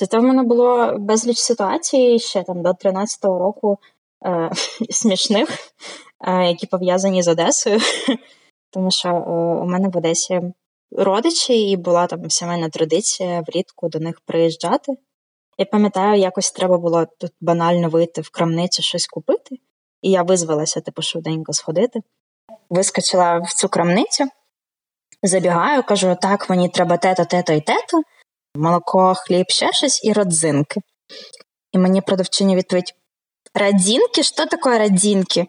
Зате в мене було безліч ситуацій ще там до 13-го року е, смішних, е, які пов'язані з Одесою. Тому що е, у мене в Одесі родичі, і була там сімейна традиція влітку до них приїжджати. Я пам'ятаю, якось треба було тут банально вийти в крамницю щось купити, і я визвалася, типу, швиденько сходити. Вискочила в цю крамницю, забігаю, кажу: так, мені треба тето, тето і тето, молоко, хліб, ще щось і родзинки. І мені продавчиня відповідь: Родзинки? Що таке родзинки?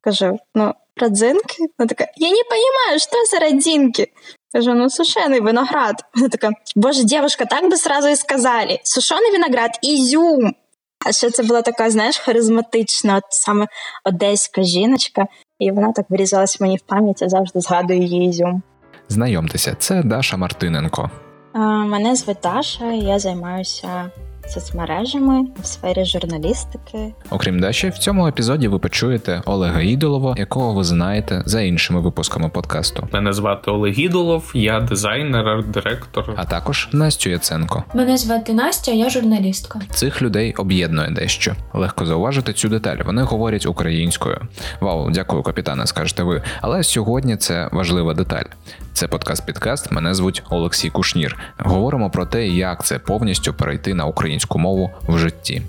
Кажу, ну, родзинки? Вона така, я не розумію, що за родзинки? Кажу, ну сушений виноград. Вона така, боже, дівчинка, так би сразу і сказали. Сушений виноград, ізюм. А ще це була така, знаєш, харизматична, от саме одеська жіночка, і вона так вирізалась мені в пам'ять, я завжди згадую її ізюм. Знайомтеся, це Даша Мартиненко. Мене звуть Даша, я займаюся соцмережами в сфері журналістики. Окрім Даші, в цьому епізоді ви почуєте Олега Ідолова, якого ви знаєте за іншими випусками подкасту. Мене звати Олег Ідолов, я дизайнер, арт-директор. А також Настю Яценко. Мене звати Настя, я журналістка. Цих людей об'єднує дещо. Легко зауважити цю деталь. Вони говорять українською. Вау, дякую, капітане, скажете ви. Але сьогодні це важлива деталь. Це подкаст-підкаст. Мене звуть Олексій Кушнір. Говоримо про те, як це повністю перейти на українську мову в житті.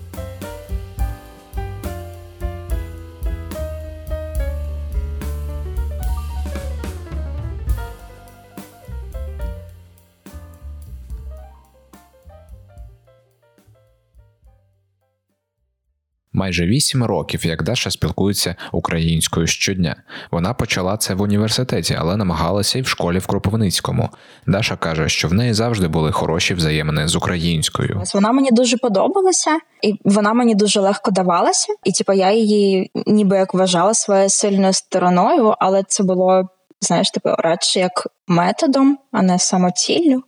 Майже вісім років, як Даша спілкується українською щодня. Вона почала це в університеті, але намагалася і в школі в Кропивницькому. Даша каже, що в неї завжди були хороші взаємини з українською. Вона мені дуже подобалася, і вона мені дуже легко давалася. І типу, я її ніби як вважала своєю сильною стороною, але це було знаєш, типу, радше як методом, а не самоціллю.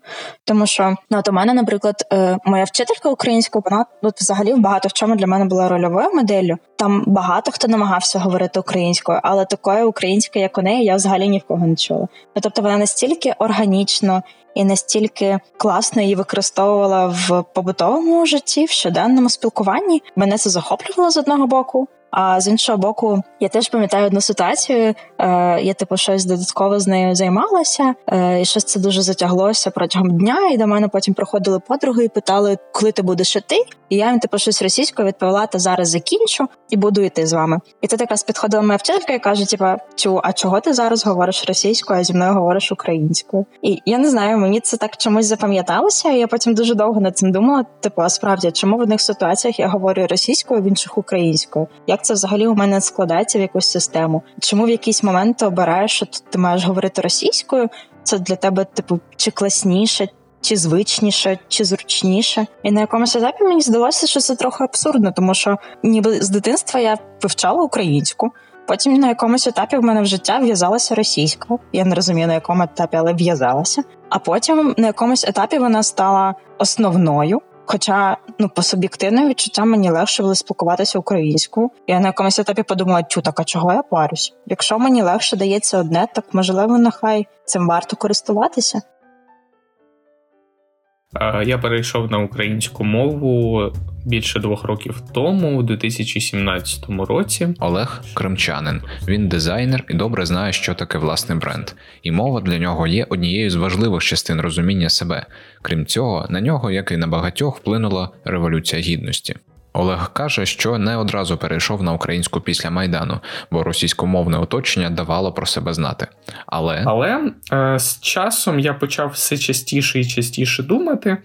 Тому що ну, от у мене, наприклад, е, моя вчителька української, вона от взагалі в багато в чому для мене була рольовою моделлю. Там багато хто намагався говорити українською, але такої української, як у неї, я взагалі ні в кого не чула. Ну, тобто вона настільки органічно. І настільки класно її використовувала в побутовому житті, в щоденному спілкуванні. Мене це захоплювало з одного боку. А з іншого боку, я теж пам'ятаю одну ситуацію. Е, Я типу щось додатково з нею займалася, е, і щось це дуже затяглося протягом дня. І до мене потім приходили подруги і питали, коли ти будеш іти. І я їм типу щось російською відповіла, та зараз закінчу і буду йти з вами. І тут якраз підходила моя вчителька і каже: типа, чу, а чого ти зараз говориш російською, а зі мною говориш українською? І я не знаю, мені це так чомусь запам'яталося. і Я потім дуже довго над цим думала. Типу, а справді, чому в одних ситуаціях я говорю російською, в інших українською? Як це взагалі у мене складається в якусь систему? Чому в якийсь момент ти обираєш, що ти маєш говорити російською? Це для тебе, типу, чи класніше, чи звичніше, чи зручніше. І на якомусь етапі мені здалося, що це трохи абсурдно, тому що ніби з дитинства я вивчала українську. Потім на якомусь етапі в мене в життя в'язалася російська. Я не розумію на якому етапі, але в'язалася. А потім на якомусь етапі вона стала основною. Хоча ну по суб'єктивним відчуттям мені легше було спілкуватися українською. Я на якомусь етапі подумала, чу, так а чого я парюсь? Якщо мені легше дається одне, так можливо, нехай цим варто користуватися. Я перейшов на українську мову більше двох років тому, у 2017 році. Олег кримчанин. Він дизайнер і добре знає, що таке власний бренд. І мова для нього є однією з важливих частин розуміння себе. Крім цього, на нього, як і на багатьох, вплинула революція гідності. Олег каже, що не одразу перейшов на українську після майдану, бо російськомовне оточення давало про себе знати. Але Але е, з часом я почав все частіше і частіше думати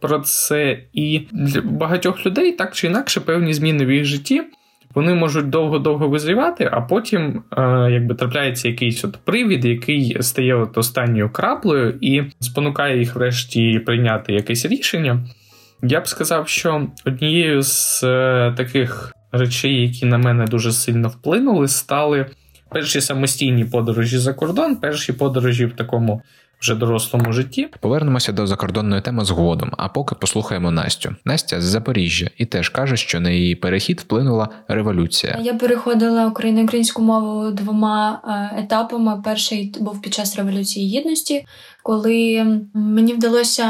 про це, і для багатьох людей так чи інакше певні зміни в їх житті. Вони можуть довго-довго визрівати, а потім е, якби трапляється якийсь от привід, який стає от останньою краплею і спонукає їх врешті прийняти якесь рішення. Я б сказав, що однією з е, таких речей, які на мене дуже сильно вплинули, стали перші самостійні подорожі за кордон, перші подорожі в такому вже дорослому житті. Повернемося до закордонної теми згодом, а поки послухаємо Настю. Настя з Запоріжжя і теж каже, що на її перехід вплинула революція. Я переходила на українську мову двома е, етапами. Перший був під час революції гідності, коли мені вдалося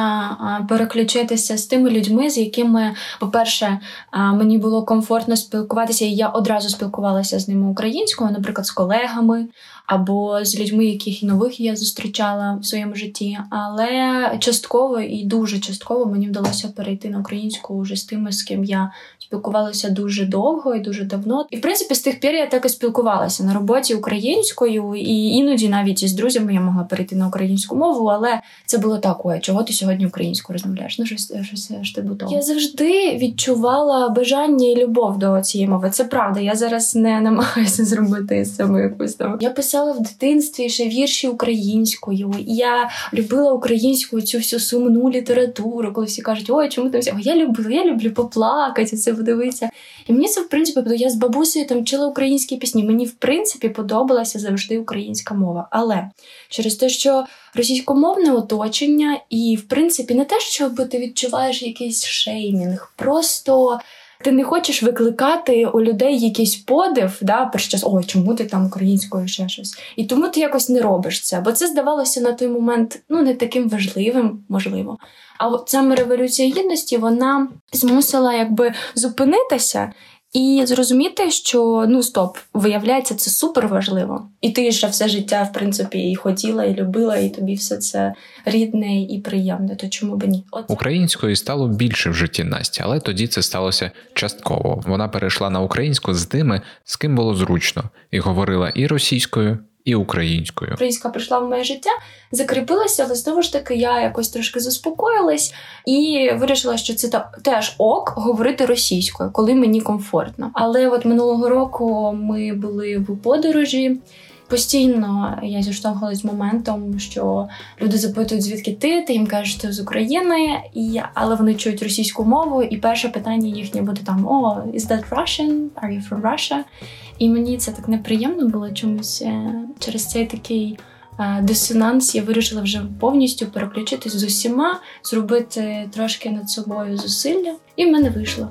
переключитися з тими людьми, з якими, по-перше, мені було комфортно спілкуватися, і я одразу спілкувалася з ними українською, наприклад, з колегами або з людьми, яких нових я зустрічала в своєму житті. Але частково і дуже частково мені вдалося перейти на українську вже з тими, з ким я спілкувалася дуже довго і дуже давно. І в принципі, з тих пір я так і спілкувалася на роботі українською, і іноді навіть із друзями я могла перейти на українську мову, але це було так: ой, чого ти сьогодні українською розмовляєш? Ну щось щось ж ти бутов. Я завжди відчувала бажання і любов до цієї мови. Це правда. Я зараз не намагаюся зробити саме якусь там. Я писала в дитинстві ще вірші українською. Я любила українську цю всю сумну літературу, коли всі кажуть, ой, чому ти все? Я любила, я люблю поплакати. Це подивитися. І мені це в принципі я з бабусею там вчила українські пісні. Мені в принципі подобалася завжди українська мова. Але через те, що російськомовне оточення, і в принципі не те, що ти відчуваєш якийсь шеймінг, просто. Ти не хочеш викликати у людей якийсь подив, да, перш час, о, чому ти там українською ще щось? І тому ти якось не робиш це. Бо це здавалося на той момент ну, не таким важливим, можливо. А от саме революція гідності вона змусила якби зупинитися. І зрозуміти, що ну стоп, виявляється, це супер важливо. І ти ще все життя, в принципі, і хотіла, і любила, і тобі все це рідне і приємне. То чому б ні? От Українською стало більше в житті Насті, але тоді це сталося частково. Вона перейшла на українську з тими, з ким було зручно, і говорила і російською, і українською. Українська прийшла в моє життя, закріпилася, але знову ж таки я якось трошки заспокоїлась і вирішила, що це теж ок говорити російською, коли мені комфортно. Але от минулого року ми були в подорожі. Постійно я зіштовхувалася з моментом, що люди запитують, звідки ти, ти їм кажеш, що ти з України, і але вони чують російську мову, і перше питання їхнє буде там: О, is that Russian? Are you from Russia? І мені це так неприємно було чомусь е, через цей такий е, дисонанс. Я вирішила вже повністю переключитись з усіма, зробити трошки над собою зусилля, і в мене вийшло.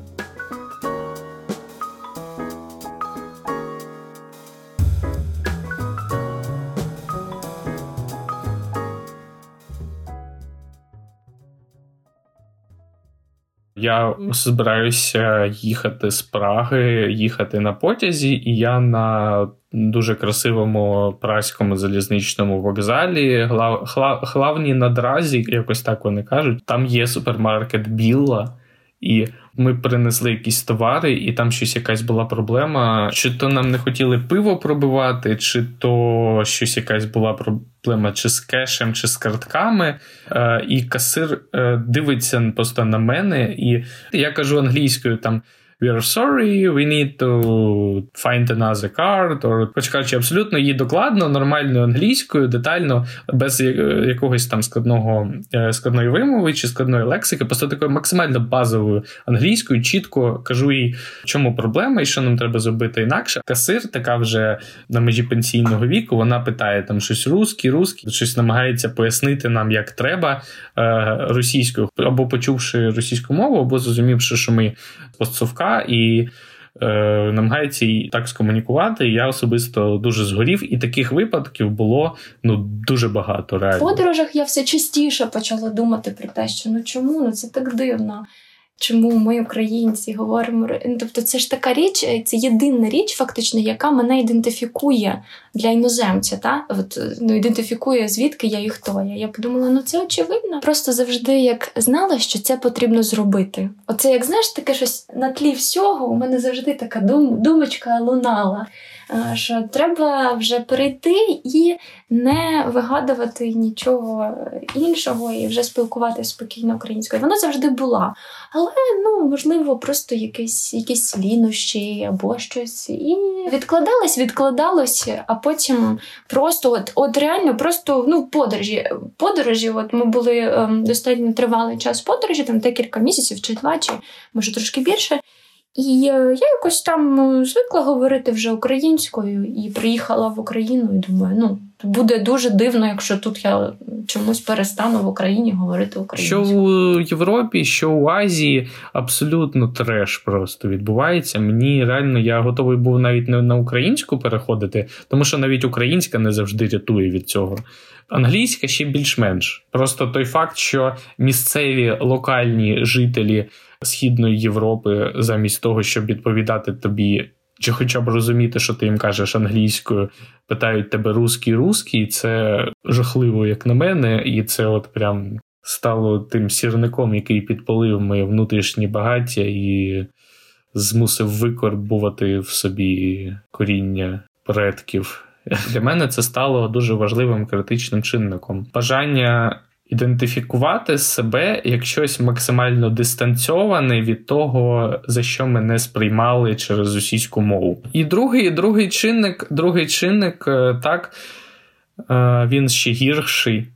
Я збираюся їхати з Праги, їхати на потязі, і я на дуже красивому праському залізничному вокзалі, глав, хла, надразі, якось так вони кажуть. Там є супермаркет Білла. І ми принесли якісь товари, і там щось якась була проблема. Чи то нам не хотіли пиво пробивати, чи то щось якась була проблема, чи з кешем, чи з картками. Е, І касир е, дивиться просто на мене, і я кажу англійською там we are sorry, we need to find another card, or, хоч кажучи, абсолютно її докладно, нормальною англійською, детально, без якогось там складного е, складної вимови чи складної лексики, просто такою максимально базовою англійською, чітко кажу їй, чому проблема і що нам треба зробити інакше. Касир, така вже на межі пенсійного віку, вона питає там щось русський, русський, щось намагається пояснити нам, як треба е, російською, або почувши російську мову, або зрозумівши, що ми постсовка і е, намагається так скомунікувати. Я особисто дуже згорів, і таких випадків було ну дуже багато. реально. В подорожах я все частіше почала думати про те, що ну чому ну це так дивно чому ми, українці, говоримо. Ну, тобто, це ж така річ, е, це єдина річ, фактично, яка мене ідентифікує для іноземця. Та? От, ну, Ідентифікує, звідки я і хто я. Я подумала, ну це очевидно. Просто завжди як знала, що це потрібно зробити. Оце, як знаєш, таке щось на тлі всього, у мене завжди така дум, думочка лунала. Що треба вже перейти і не вигадувати нічого іншого і вже спілкуватися спокійно українською. Вона завжди була. Але ну можливо, просто якісь якісь лінощі або щось. І відкладалось, відкладалось, а потім просто от от реально просто ну подорожі. Подорожі, от ми були ем, достатньо тривалий час подорожі, там декілька місяців чи два, чи може трошки більше. І я якось там звикла говорити вже українською і приїхала в Україну і думаю, ну буде дуже дивно, якщо тут я чомусь перестану в Україні говорити українською. Що в Європі, що в Азії абсолютно треш просто відбувається. Мені реально я готовий був навіть не на українську переходити, тому що навіть українська не завжди рятує від цього. Англійська ще більш-менш. Просто той факт, що місцеві локальні жителі Східної Європи, замість того, щоб відповідати тобі, чи хоча б розуміти, що ти їм кажеш англійською, питають тебе русський русський, це жахливо, як на мене, і це от прям стало тим сірником, який підпалив моє внутрішнє багаття і змусив викорбувати в собі коріння предків. Для мене це стало дуже важливим критичним чинником. Бажання ідентифікувати себе як щось максимально дистанцьоване від того, за що мене сприймали через російську мову. І другий другий чинник, другий чинник, е, так, е, він ще гірший.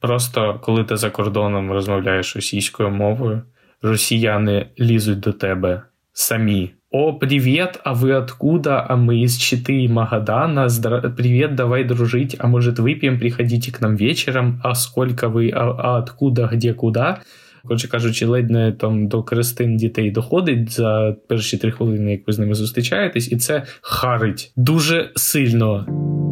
Просто коли ти за кордоном розмовляєш російською мовою, росіяни лізуть до тебе самі. О, привет, а вы откуда? А мы из Читы и Магадана. Здра... Привет, давай дружить. А может выпьем? Приходите к нам вечером. А сколько ви, а, а откуда, где, куда? Коротше кажучи, ледь не там до крестин дітей доходить за перші три хвилини, як ви з ними зустрічаєтесь, і це харить дуже сильно.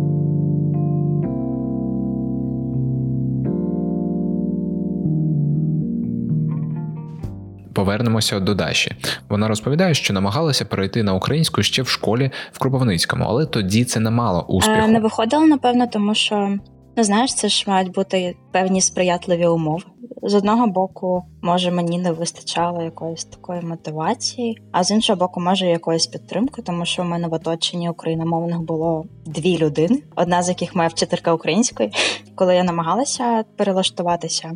Повернемося до Даші. Вона розповідає, що намагалася перейти на українську ще в школі в Кропивницькому, але тоді це не мало успіху. Е, не виходило, напевно, тому що ну знаєш, це ж мають бути певні сприятливі умови. З одного боку, може мені не вистачало якоїсь такої мотивації, а з іншого боку, може якоїсь підтримки, тому що в мене в оточенні україномовних було дві людини, одна з яких моя вчителька української. Коли я намагалася перелаштуватися,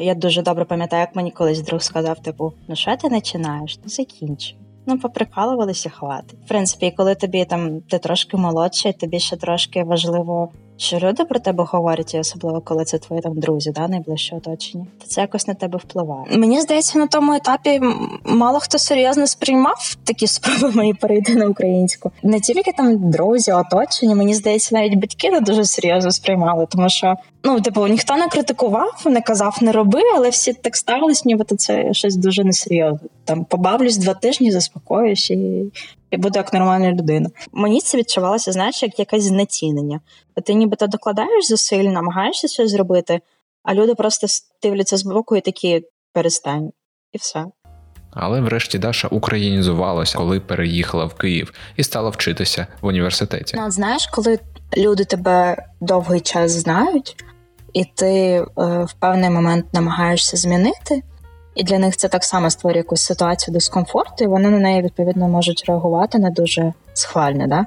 я дуже добре пам'ятаю, як мені колись друг сказав: типу, ну що ти починаєш? Ну закінчуй. Ну, поприкалувалися, хватить. В принципі, коли тобі там ти трошки молодший, тобі ще трошки важливо що люди про тебе говорять, і особливо коли це твої там друзі, да, найближче оточення, то це якось на тебе впливає. Мені здається, на тому етапі мало хто серйозно сприймав такі спроби мої перейти на українську. Не тільки там друзі, оточення, мені здається, навіть батьки не дуже серйозно сприймали, тому що ну, типу, ніхто не критикував, не казав, не роби, але всі так ставились, ніби це щось дуже несерйозне. Там побавлюсь два тижні, заспокоюсь і і буду як нормальна людина. Мені це відчувалося, знаєш, як якесь знецінення. Ти нібито докладаєш зусиль, намагаєшся щось зробити, а люди просто дивляться з боку і такі перестань, і все. Але врешті Даша українізувалася, коли переїхала в Київ і стала вчитися в університеті. Ну, знаєш, коли люди тебе довгий час знають, і ти е, в певний момент намагаєшся змінити. І для них це так само створює якусь ситуацію дискомфорту, і вони на неї відповідно можуть реагувати не дуже схвально. Да?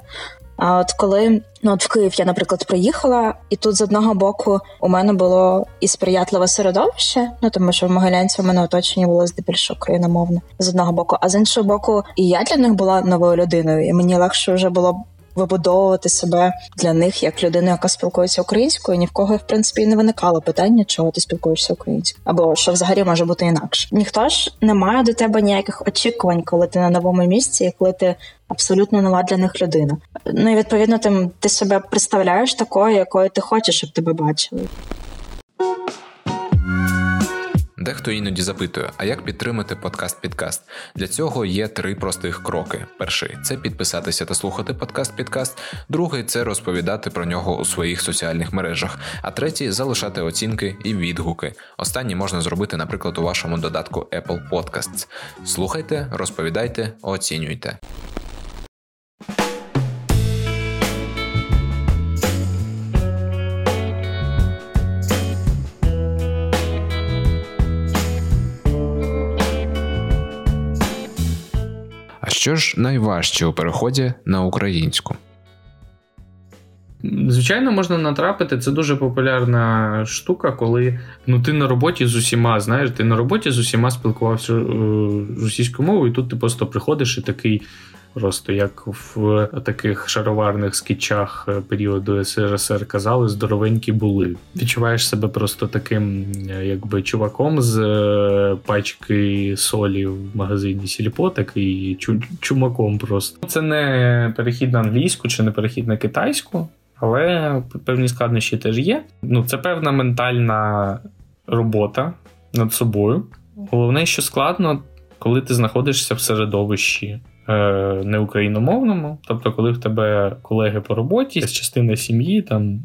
А от коли ну от в Київ я, наприклад, приїхала, і тут з одного боку у мене було і сприятливе середовище, ну тому що в Могилянці у мене оточення було здебільшого україномовне з одного боку, а з іншого боку, і я для них була новою людиною, і мені легше вже було вибудовувати себе для них як людину, яка спілкується українською. Ні в кого в принципі не виникало питання, чого ти спілкуєшся українською, або що взагалі може бути інакше. Ніхто ж не має до тебе ніяких очікувань, коли ти на новому місці, і коли ти абсолютно нова для них людина. Ну і відповідно тим ти себе представляєш такою, якою ти хочеш, щоб тебе бачили. Дехто іноді запитує, а як підтримати подкаст-підкаст? Для цього є три простих кроки: перший це підписатися та слухати подкаст-підкаст, другий це розповідати про нього у своїх соціальних мережах, а третій залишати оцінки і відгуки. Останні можна зробити, наприклад, у вашому додатку Apple Podcasts. Слухайте, розповідайте, оцінюйте. Що ж найважче у переході на українську? Звичайно, можна натрапити. Це дуже популярна штука, коли ну ти на роботі з усіма, знаєш, ти на роботі з усіма спілкувався е, російською мовою, і тут ти просто приходиш і такий. Просто як в таких шароварних скітчах періоду СРСР казали, здоровенькі були. Відчуваєш себе просто таким, якби чуваком з е, пачки солі в магазині Сільпо, такий чумаком просто. Це не перехід на англійську чи не перехід на китайську, але певні складнощі теж є. Ну, це певна ментальна робота над собою. Головне, що складно, коли ти знаходишся в середовищі е, неукраїномовному, тобто, коли в тебе колеги по роботі, частина сім'ї, там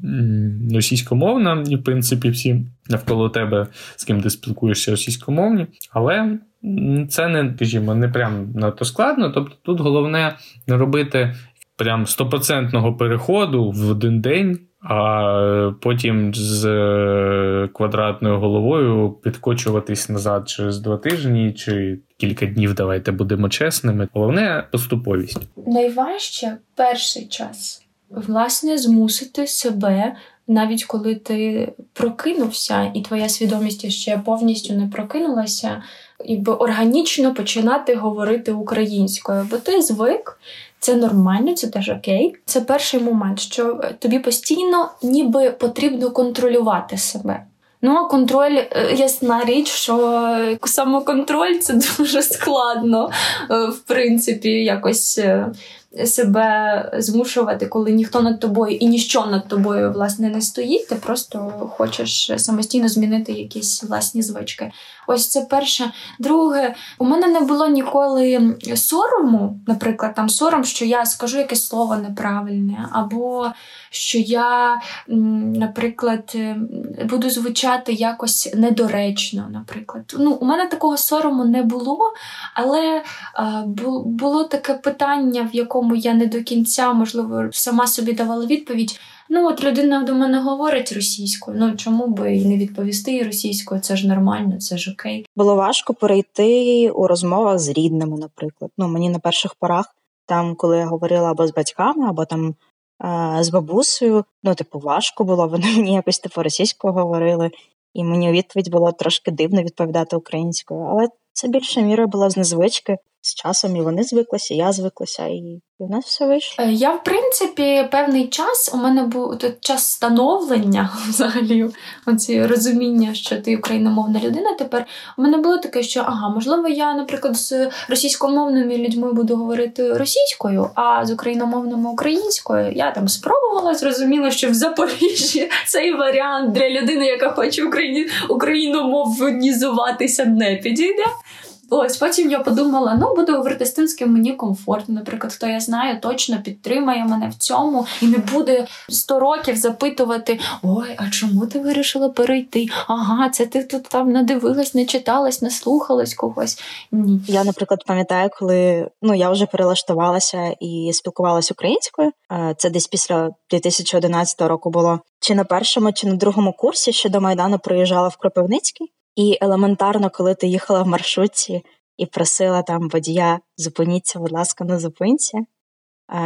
російськомовна, і в принципі всі навколо тебе, з ким ти спілкуєшся російськомовні, але це не, скажімо, не прям надто складно. Тобто тут головне не робити прям стопроцентного переходу в один день а потім з е, квадратною головою підкочуватись назад через два тижні чи кілька днів. Давайте будемо чесними. Головне поступовість. Найважче перший час власне змусити себе. Навіть коли ти прокинувся, і твоя свідомість ще повністю не прокинулася, якби органічно починати говорити українською, бо ти звик, це нормально, це теж окей. Це перший момент, що тобі постійно ніби потрібно контролювати себе. Ну, а контроль, е, ясна річ, що самоконтроль це дуже складно, е, в принципі, якось е, себе змушувати, коли ніхто над тобою і ніщо над тобою власне не стоїть. Ти просто хочеш самостійно змінити якісь власні звички. Ось це перше. Друге, у мене не було ніколи сорому, наприклад, там сором, що я скажу якесь слово неправильне, або що я, наприклад, буду звучати якось недоречно. Наприклад, ну у мене такого сорому не було, але а, було таке питання, в якому я не до кінця, можливо, сама собі давала відповідь. Ну, от людина до мене говорить російською. Ну чому би і не відповісти російською? Це ж нормально, це ж окей. Було важко перейти у розмовах з рідними, наприклад. Ну мені на перших порах, там, коли я говорила або з батьками, або там е- з бабусею, ну типу важко було. Вони мені якось типу російською говорили, і мені відповідь було трошки дивно відповідати українською, але це більше міра була з незвички з часом і вони звиклися, і я звиклася, і у нас все вийшло. Е, я, в принципі, певний час у мене був час становлення взагалі, оці розуміння, що ти україномовна людина. Тепер у мене було таке, що ага, можливо, я, наприклад, з російськомовними людьми буду говорити російською, а з україномовними українською я там спробувала, зрозуміла, що в Запоріжжі цей варіант для людини, яка хоче Україні україномовнізуватися, не підійде. Ось потім я подумала: ну буду говорити з тим, з ким мені комфортно. Наприклад, хто я знаю, точно підтримає мене в цьому і не буде сто років запитувати: Ой, а чому ти вирішила перейти? Ага, це ти тут там надивилась, не читалась, не слухалась когось. Ні. Я, наприклад, пам'ятаю, коли ну я вже перелаштувалася і спілкувалася українською. Це десь після 2011 року було чи на першому, чи на другому курсі, що до Майдану приїжджала в Кропивницький. І елементарно, коли ти їхала в маршрутці і просила там водія зупиніться, будь ласка, на зупинці.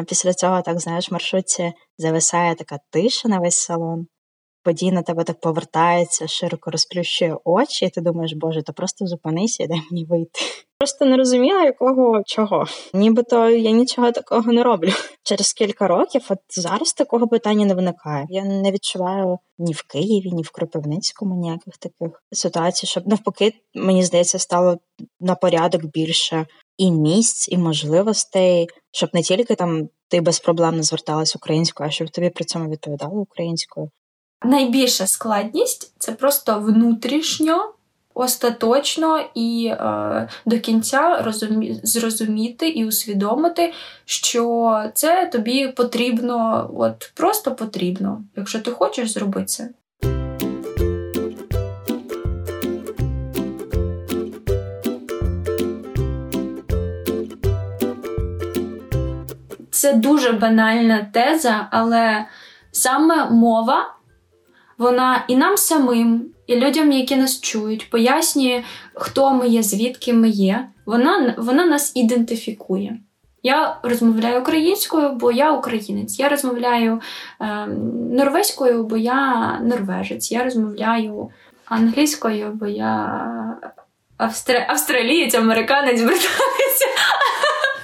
Після цього, так знаєш, в маршрутці зависає така тиша на весь салон подій на тебе так повертається, широко розплющує очі, і ти думаєш, боже, то просто зупинися і дай мені вийти. Просто не розуміла, якого чого. Нібито я нічого такого не роблю. Через кілька років, от зараз такого питання не виникає. Я не відчуваю ні в Києві, ні в Кропивницькому ніяких таких ситуацій, щоб навпаки, мені здається, стало на порядок більше і місць, і можливостей, щоб не тільки там ти безпроблемно зверталась українською, а щоб тобі при цьому відповідали українською. Найбільша складність це просто внутрішньо, остаточно і е, до кінця розумі... зрозуміти і усвідомити, що це тобі потрібно, от просто потрібно, якщо ти хочеш зробити це. Це дуже банальна теза, але саме мова вона і нам самим, і людям, які нас чують, пояснює, хто ми є, звідки ми є. Вона, Вона нас ідентифікує. Я розмовляю українською, бо я українець. Я розмовляю е, норвезькою, бо я норвежець. Я розмовляю англійською, бо я австра... австралієць, американець, британець.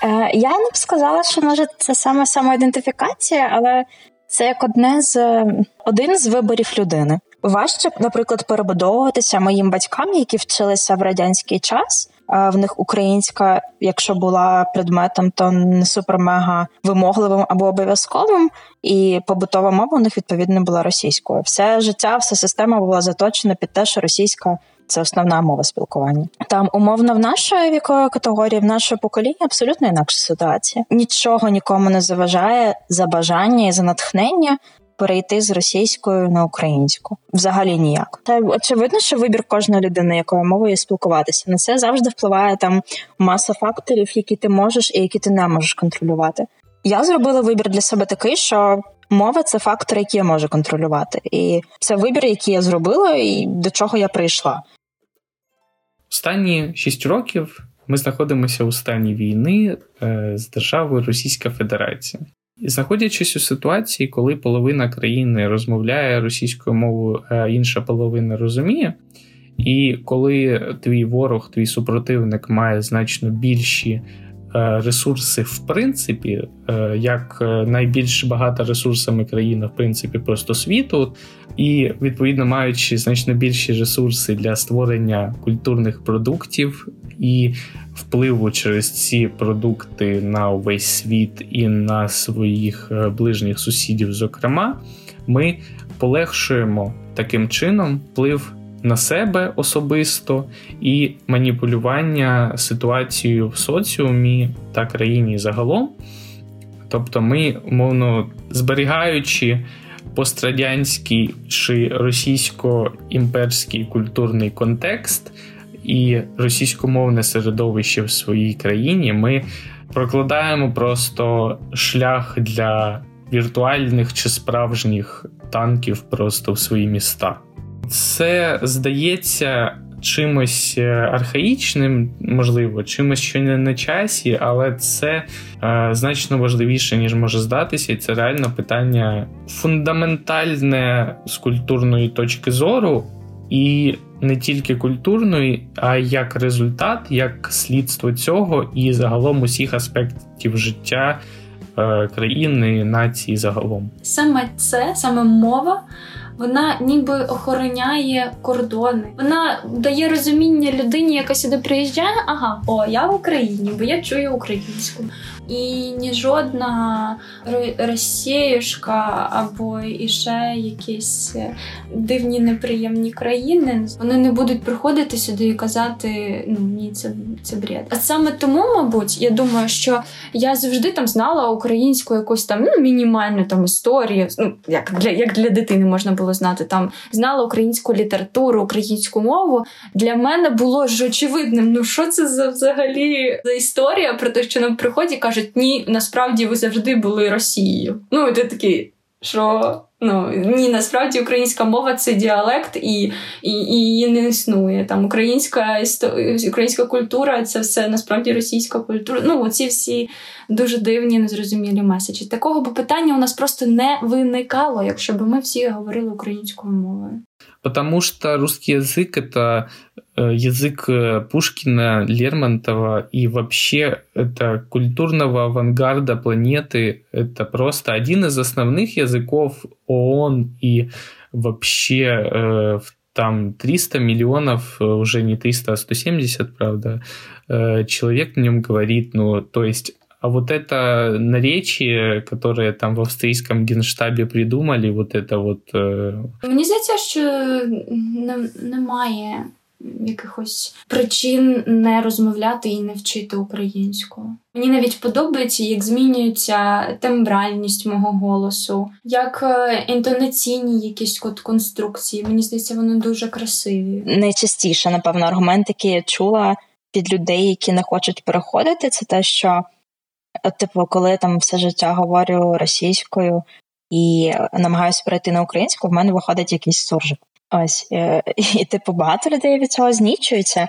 Е, Я не б сказала, що може це саме самоідентифікація, але це як одне з один з виборів людини. Важче, наприклад, перебудовуватися моїм батькам, які вчилися в радянський час. В них українська, якщо була предметом, то не супер-мега вимогливим або обов'язковим, і побутова мова у них відповідно була російською. Все життя, вся система була заточена під те, що російська це основна мова спілкування. Там умовно в нашої вікової категорії, в нашого покоління абсолютно інакша ситуація. Нічого нікому не заважає за бажання і за натхнення. Перейти з російською на українську взагалі ніяк. Та очевидно, що вибір кожної людини, якою мовою спілкуватися, на це завжди впливає там маса факторів, які ти можеш і які ти не можеш контролювати. Я зробила вибір для себе такий, що мова це фактор, який я можу контролювати, і це вибір, який я зробила, і до чого я прийшла. Останні шість років ми знаходимося у стані війни е, з державою Російська Федерація. І знаходячись у ситуації, коли половина країни розмовляє російською мовою, а інша половина розуміє. І коли твій ворог, твій супротивник має значно більші ресурси, в принципі, е, як е, найбільш багата ресурсами країна, в принципі, просто світу, і відповідно маючи значно більші ресурси для створення культурних продуктів і впливу через ці продукти на увесь світ і на своїх ближніх сусідів, зокрема, ми полегшуємо таким чином вплив на себе особисто і маніпулювання ситуацією в соціумі та країні загалом. Тобто, ми, умовно, зберігаючи пострадянський чи російсько-імперський культурний контекст і російськомовне середовище в своїй країні, ми прокладаємо просто шлях для віртуальних чи справжніх танків просто в свої міста. Це здається чимось е, архаїчним, можливо, чимось, що не на часі, але це е, значно важливіше, ніж може здатися, і це реально питання фундаментальне з культурної точки зору, і не тільки культурної, а як результат, як слідство цього, і загалом усіх аспектів життя е, країни, нації загалом. Саме це, саме мова вона ніби охороняє кордони. Вона дає розуміння людині, яка сюди приїжджає. Ага, о, я в Україні, бо я чую українську і ні жодна Росіюшка або іще якісь дивні неприємні країни вони не будуть приходити сюди і казати ну ні, це це бред. А саме тому, мабуть, я думаю, що я завжди там знала українську якусь там ну, мінімальну там історію. Ну як для як для дитини можна було знати, там знала українську літературу, українську мову. Для мене було ж очевидним. Ну що це за взагалі за історія про те, що нам приходять кажуть, кажуть, ні, насправді ви завжди були Росією. Ну, і ти такий, що ну ні, насправді українська мова це діалект, і і, і її не існує. Там українська українська культура це все насправді російська культура. Ну, оці всі дуже дивні, незрозумілі меседжі. Такого б питання у нас просто не виникало, якщо б ми всі говорили українською мовою. Потому что русский язык это Э, язык э, Пушкина, Лермонтова и вообще это культурного авангарда планеты. Это просто один из основных языков ООН и вообще э, там 300 миллионов, уже не 300, а 170, правда, человек на нем говорит. Ну, то есть а вот это наречие, которое там в австрийском генштабе придумали, вот это вот... Мені здається, що немає якихось причин не розмовляти і не вчити українську. Мені навіть подобається, як змінюється тембральність мого голосу, як е, інтонаційні якісь от конструкції. Мені здається, вони дуже красиві. Найчастіше, напевно, аргумент, який я чула від людей, які не хочуть переходити, це те, що, типу, коли там все життя говорю російською і намагаюся перейти на українську, в мене виходить якийсь суржик. Ось е, і, типу, багато людей від цього знічуються.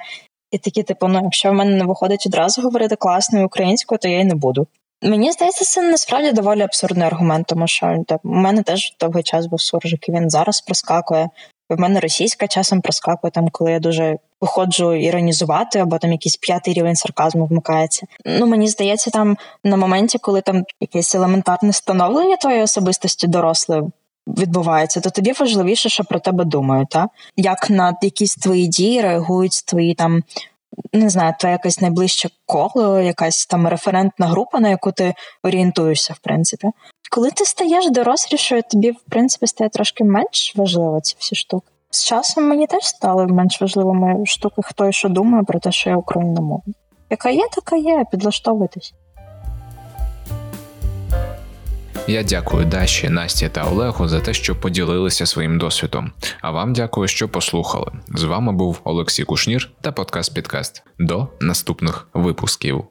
І такі, типу, ну, якщо в мене не виходить одразу говорити класною українською, то я й не буду. Мені здається, це насправді доволі абсурдний аргумент, тому що у мене теж довгий час був суржик, і він зараз проскакує. В мене російська часом проскакує, там, коли я дуже виходжу іронізувати, або там якийсь п'ятий рівень сарказму вмикається. Ну мені здається, там на моменті, коли там якесь елементарне становлення твоєї особистості дорослої відбувається, то тобі важливіше, що про тебе думають, та як на якісь твої дії реагують твої там. Не знаю, твоє якесь найближче коло, якась там референтна група, на яку ти орієнтуєшся, в принципі. Коли ти стаєш дорослішою, тобі, в принципі, стає трошки менш важливо ці всі штуки. З часом мені теж стали менш важливими штуки, хто і що думає про те, що я україномовна. Яка є, така є, підлаштовуйтесь. Я дякую Даші, Насті та Олегу за те, що поділилися своїм досвідом. А вам дякую, що послухали. З вами був Олексій Кушнір та подкаст Підкаст. До наступних випусків.